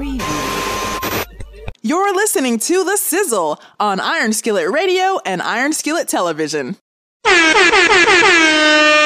preview. You're listening to The Sizzle on Iron Skillet Radio and Iron Skillet Television.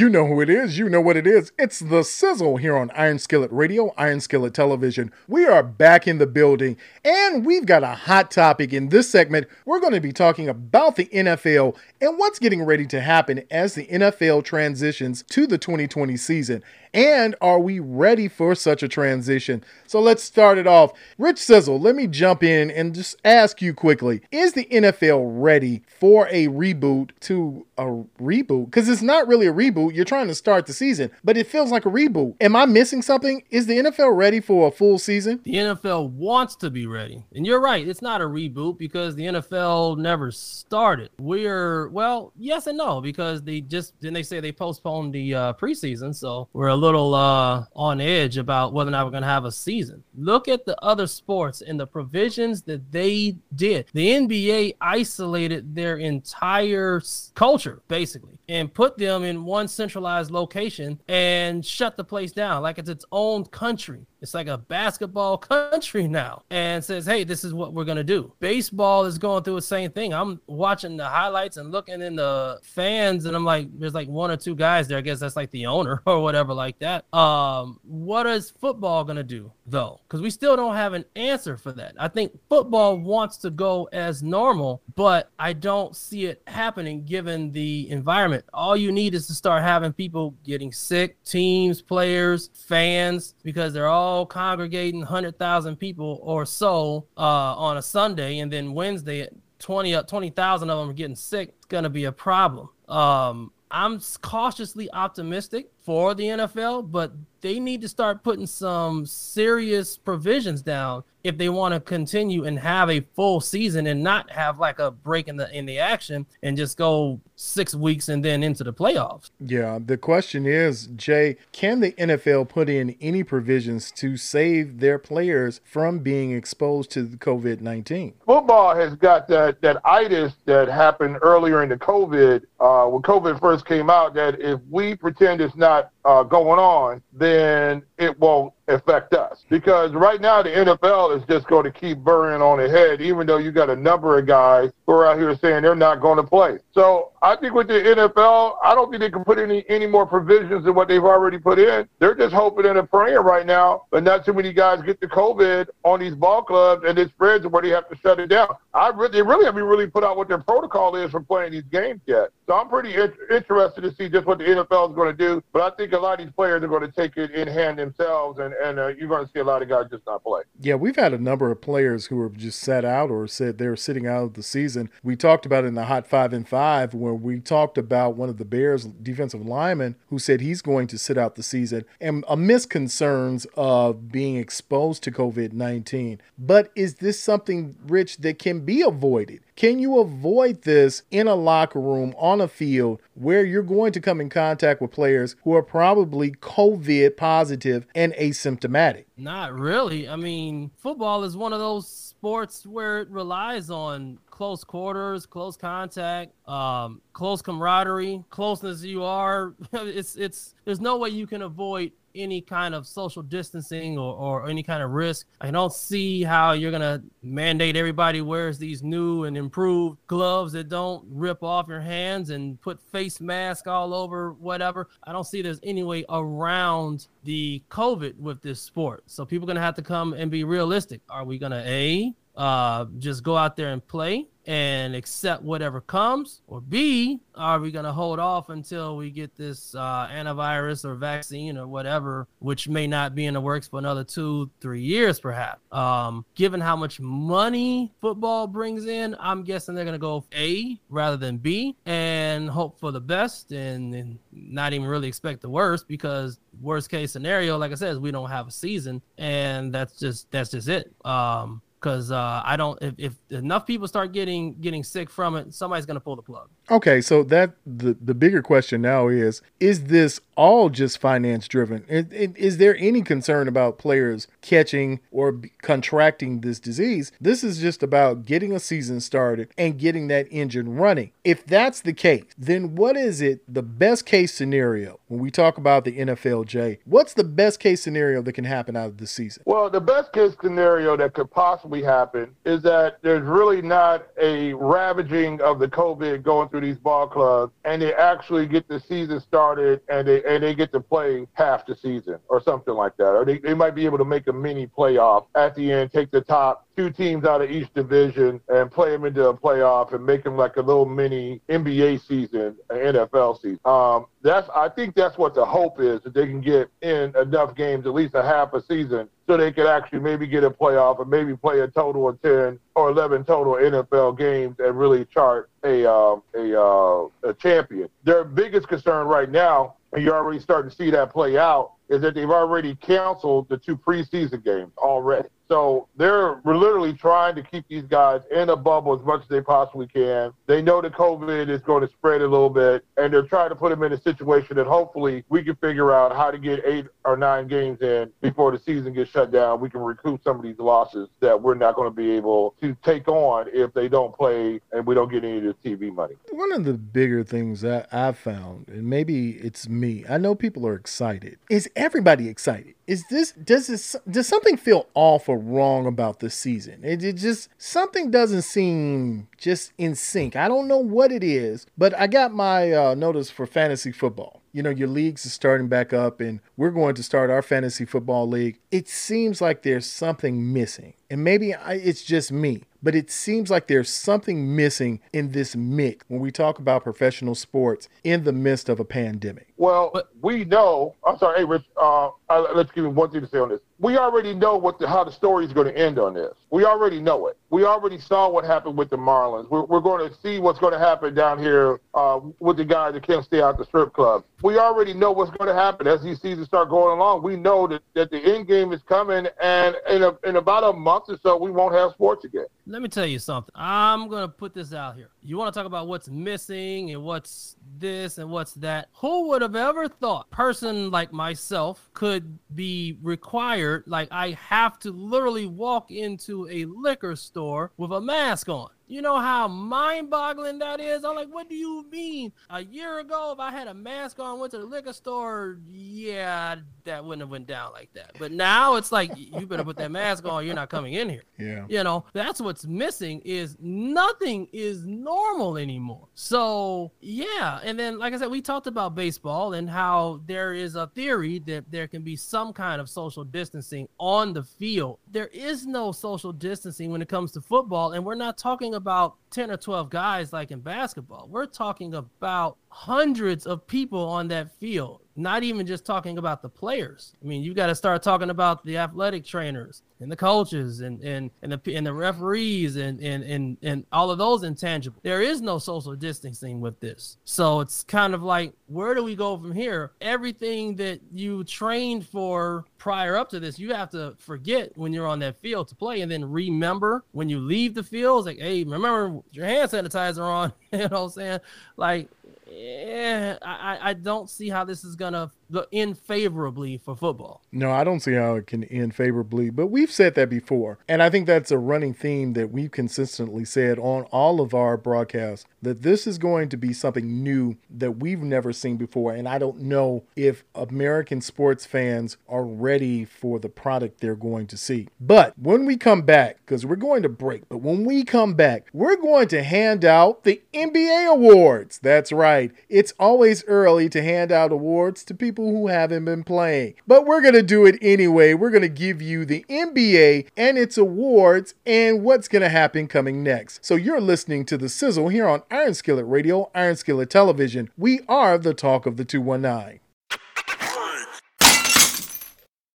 You know who it is. You know what it is. It's the sizzle here on Iron Skillet Radio, Iron Skillet Television. We are back in the building and we've got a hot topic in this segment. We're going to be talking about the NFL and what's getting ready to happen as the NFL transitions to the 2020 season. And are we ready for such a transition? So let's start it off. Rich Sizzle, let me jump in and just ask you quickly Is the NFL ready for a reboot to a reboot? Because it's not really a reboot. You're trying to start the season, but it feels like a reboot. Am I missing something? Is the NFL ready for a full season? The NFL wants to be ready. And you're right. It's not a reboot because the NFL never started. We're, well, yes and no, because they just, didn't they say they postponed the uh, preseason? So we're a little uh, on edge about whether or not we're going to have a season. Look at the other sports and the provisions that they did. The NBA isolated their entire culture, basically, and put them in one centralized location and shut the place down like it's its own country. It's like a basketball country now and says, hey, this is what we're going to do. Baseball is going through the same thing. I'm watching the highlights and looking in the fans, and I'm like, there's like one or two guys there. I guess that's like the owner or whatever, like that. Um, what is football going to do, though? Because we still don't have an answer for that. I think football wants to go as normal, but I don't see it happening given the environment. All you need is to start having people getting sick, teams, players, fans, because they're all congregating 100,000 people or so uh, on a Sunday, and then Wednesday, 20 uh, 20,000 of them are getting sick, it's going to be a problem. Um, I'm cautiously optimistic for the NFL, but they need to start putting some serious provisions down if they want to continue and have a full season and not have like a break in the in the action and just go six weeks and then into the playoffs. Yeah, the question is, Jay, can the NFL put in any provisions to save their players from being exposed to COVID nineteen? Football has got that that itis that happened earlier in the COVID uh, when COVID first came out. That if we pretend it's not uh, going on, then it won't affect us. Because right now the NFL is just going to keep burning on ahead, even though you got a number of guys who are out here saying they're not going to play. So I think with the NFL, I don't think they can put any any more provisions than what they've already put in. They're just hoping and praying right now, but not too many guys get the COVID on these ball clubs and it spreads where they have to shut it down. I really, they really haven't really put out what their protocol is for playing these games yet. So I'm pretty in- interested to see just what the NFL is going to do. But I think a lot of these players are going to take it in hand themselves, and and uh, you're going to see a lot of guys just not play. Yeah, we've had a number of players who have just sat out or said they're sitting out of the season. We talked about in the Hot Five and Five where we talked about one of the Bears defensive linemen who said he's going to sit out the season, and amidst concerns of being exposed to COVID 19. But is this something, Rich, that can be avoided? Can you avoid this in a locker room, on a field, where you're going to come in contact with players who are probably COVID positive and asymptomatic? Not really. I mean, football is one of those sports where it relies on close quarters, close contact, um, close camaraderie, closeness. You are. It's it's. There's no way you can avoid any kind of social distancing or, or any kind of risk. I don't see how you're gonna mandate everybody wears these new and improved gloves that don't rip off your hands and put face mask all over whatever. I don't see there's any way around the COVID with this sport. So people are gonna have to come and be realistic. Are we gonna a uh, just go out there and play and accept whatever comes? Or B, are we going to hold off until we get this uh, antivirus or vaccine or whatever, which may not be in the works for another two, three years, perhaps? Um, given how much money football brings in, I'm guessing they're going to go A rather than B and hope for the best and, and not even really expect the worst because worst case scenario, like I said, is we don't have a season and that's just that's just it. Um, because uh, I don't. If, if enough people start getting getting sick from it, somebody's gonna pull the plug. Okay, so that the the bigger question now is: Is this all just finance driven? Is, is there any concern about players catching or contracting this disease? This is just about getting a season started and getting that engine running. If that's the case, then what is it the best case scenario when we talk about the NFLJ? What's the best case scenario that can happen out of the season? Well, the best case scenario that could possibly happen is that there's really not a ravaging of the COVID going through these ball clubs, and they actually get the season started, and they and they get to play half the season or something like that, or they, they might be able to make a mini playoff at the end, take the top two teams out of each division and play them into a playoff and make them like a little mini NBA season, an NFL season. Um, that's I think that's what the hope is that they can get in enough games, at least a half a season, so they could actually maybe get a playoff and maybe play a total of ten or eleven total NFL games and really chart a um, a uh, a champion. Their biggest concern right now, and you're already starting to see that play out, is that they've already canceled the two preseason games already. So they're literally trying to keep these guys in a bubble as much as they possibly can. They know that COVID is going to spread a little bit, and they're trying to put them in a situation that hopefully we can figure out how to get eight or nine games in before the season gets shut down. We can recoup some of these losses that we're not going to be able to take on if they don't play and we don't get any of the TV money. One of the bigger things that I've found, and maybe it's me, I know people are excited. Is everybody excited? Is this does this does something feel off or wrong about this season? It, it just something doesn't seem just in sync. I don't know what it is, but I got my uh, notice for fantasy football. You know, your leagues are starting back up, and we're going to start our fantasy football league. It seems like there's something missing, and maybe I, it's just me but it seems like there's something missing in this mix when we talk about professional sports in the midst of a pandemic. Well, we know. I'm sorry, hey, Rich. Uh, let's give me one thing to say on this. We already know what the, how the story is going to end on this. We already know it. We already saw what happened with the Marlins. We're, we're going to see what's going to happen down here uh, with the guys that can't stay out the strip club. We already know what's going to happen as these seasons start going along. We know that, that the end game is coming, and in, a, in about a month or so, we won't have sports again. Let me tell you something. I'm going to put this out here. You want to talk about what's missing and what's this and what's that? Who would have ever thought person like myself could be required, like I have to literally walk into a liquor store with a mask on? You know how mind boggling that is? I'm like, what do you mean? A year ago, if I had a mask on, went to the liquor store, yeah, that wouldn't have went down like that. But now it's like, you better put that mask on. You're not coming in here. Yeah. You know, that's what's missing is nothing is normal anymore. So, yeah. And then, like I said, we talked about baseball and how there is a theory that there can be some kind of social distancing on the field. There is no social distancing when it comes to football. And we're not talking about 10 or 12 guys like in basketball. We're talking about hundreds of people on that field, not even just talking about the players. I mean, you got to start talking about the athletic trainers and the coaches and and and the and the referees and and and and all of those intangibles. There is no social distancing with this. So it's kind of like where do we go from here? Everything that you trained for prior up to this, you have to forget when you're on that field to play and then remember when you leave the field. It's like, hey, remember your hand sanitizer on. you know what I'm saying? Like yeah, I, I don't see how this is gonna end favorably for football. No, I don't see how it can end favorably, but we've said that before. And I think that's a running theme that we've consistently said on all of our broadcasts that this is going to be something new that we've never seen before. And I don't know if American sports fans are ready for the product they're going to see. But when we come back, because we're going to break, but when we come back, we're going to hand out the NBA awards. That's right. It's always early to hand out awards to people people who haven't been playing. But we're going to do it anyway. We're going to give you the NBA and its awards and what's going to happen coming next. So you're listening to The Sizzle here on Iron Skillet Radio, Iron Skillet Television. We are the talk of the 219.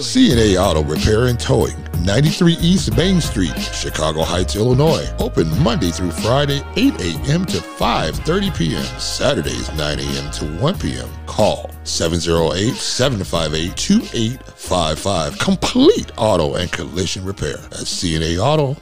CNA Auto Repair and Towing, 93 East Main Street, Chicago Heights, Illinois. Open Monday through Friday, 8 a.m. to 5.30 p.m. Saturdays, 9 a.m. to 1 p.m. Call 708-758-2855. Complete auto and collision repair at CNA Auto.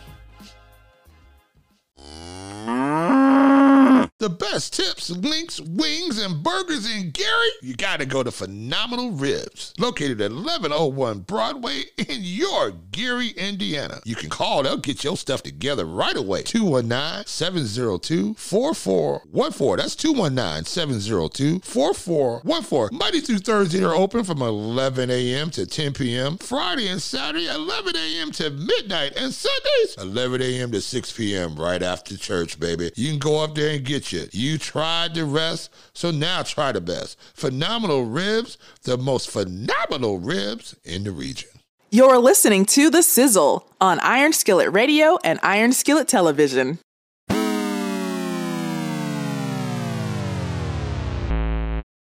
The best tips, links, wings, and burgers in Gary? You gotta go to Phenomenal Ribs, located at 1101 Broadway in your Gary, Indiana. You can call, they'll get your stuff together right away. 219 702 4414. That's 219 702 4414. Monday through Thursday, they're open from 11 a.m. to 10 p.m. Friday and Saturday, 11 a.m. to midnight. And Sundays, 11 a.m. to 6 p.m. right after church, baby. You can go up there and get shit. You tried the rest, so now try the best. Phenomenal ribs, the most phenomenal ribs in the region. You're listening to The Sizzle on Iron Skillet Radio and Iron Skillet Television.